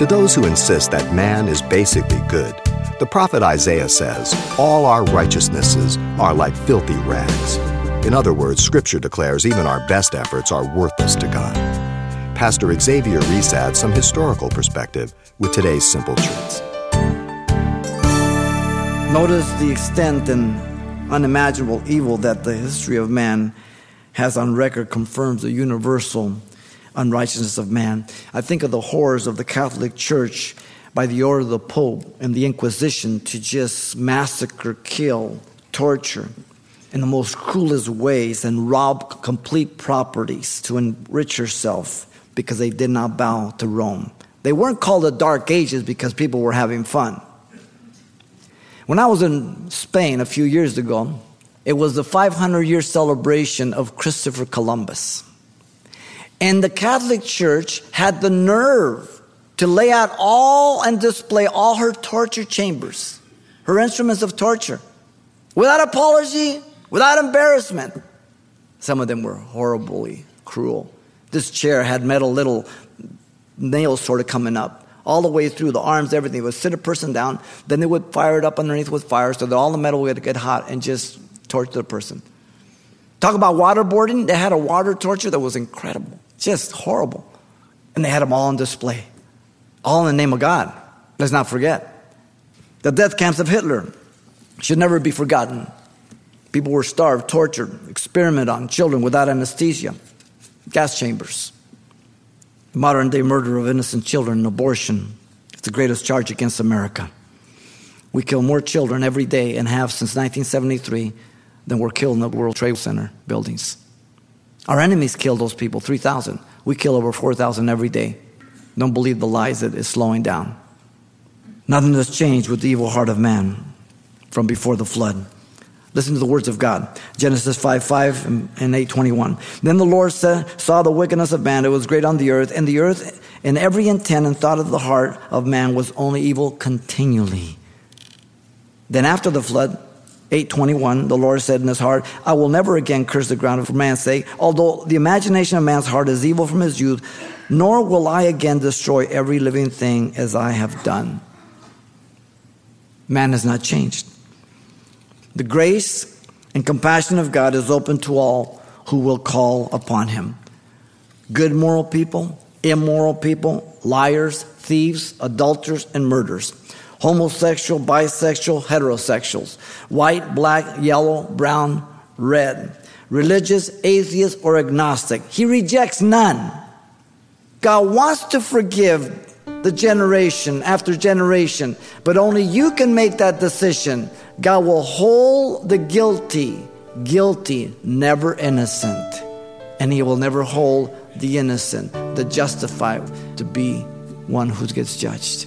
To those who insist that man is basically good, the prophet Isaiah says, All our righteousnesses are like filthy rags. In other words, Scripture declares even our best efforts are worthless to God. Pastor Xavier Reese adds some historical perspective with today's simple truths. Notice the extent and unimaginable evil that the history of man has on record confirms the universal unrighteousness of man. I think of the horrors of the Catholic Church by the order of the Pope and the Inquisition to just massacre, kill, torture in the most cruelest ways and rob complete properties to enrich herself because they did not bow to Rome. They weren't called the Dark Ages because people were having fun. When I was in Spain a few years ago, it was the 500 year celebration of Christopher Columbus. And the Catholic Church had the nerve to lay out all and display all her torture chambers, her instruments of torture, without apology, without embarrassment. Some of them were horribly cruel. This chair had metal little nails sort of coming up all the way through the arms, everything. It would sit a person down, then they would fire it up underneath with fire so that all the metal would get hot and just torture the person. Talk about waterboarding. They had a water torture that was incredible, just horrible. And they had them all on display, all in the name of God. Let's not forget. The death camps of Hitler should never be forgotten. People were starved, tortured, experimented on children without anesthesia, gas chambers. Modern day murder of innocent children, and abortion, it's the greatest charge against America. We kill more children every day and have since 1973 than were killed in the World Trade Center buildings. Our enemies kill those people, 3,000. We kill over 4,000 every day. Don't believe the lies that it's slowing down. Nothing has changed with the evil heart of man from before the flood. Listen to the words of God. Genesis 5 5 and 8 21. Then the Lord said, saw the wickedness of man, it was great on the earth, and the earth and every intent and thought of the heart of man was only evil continually. Then after the flood, 821, the Lord said in his heart, I will never again curse the ground for man's sake, although the imagination of man's heart is evil from his youth, nor will I again destroy every living thing as I have done. Man has not changed. The grace and compassion of God is open to all who will call upon him. Good moral people, immoral people, liars, thieves, adulterers, and murderers. Homosexual, bisexual, heterosexuals. White, black, yellow, brown, red. Religious, atheist, or agnostic. He rejects none. God wants to forgive the generation after generation, but only you can make that decision God will hold the guilty guilty, never innocent. And he will never hold the innocent, the justified, to be one who gets judged.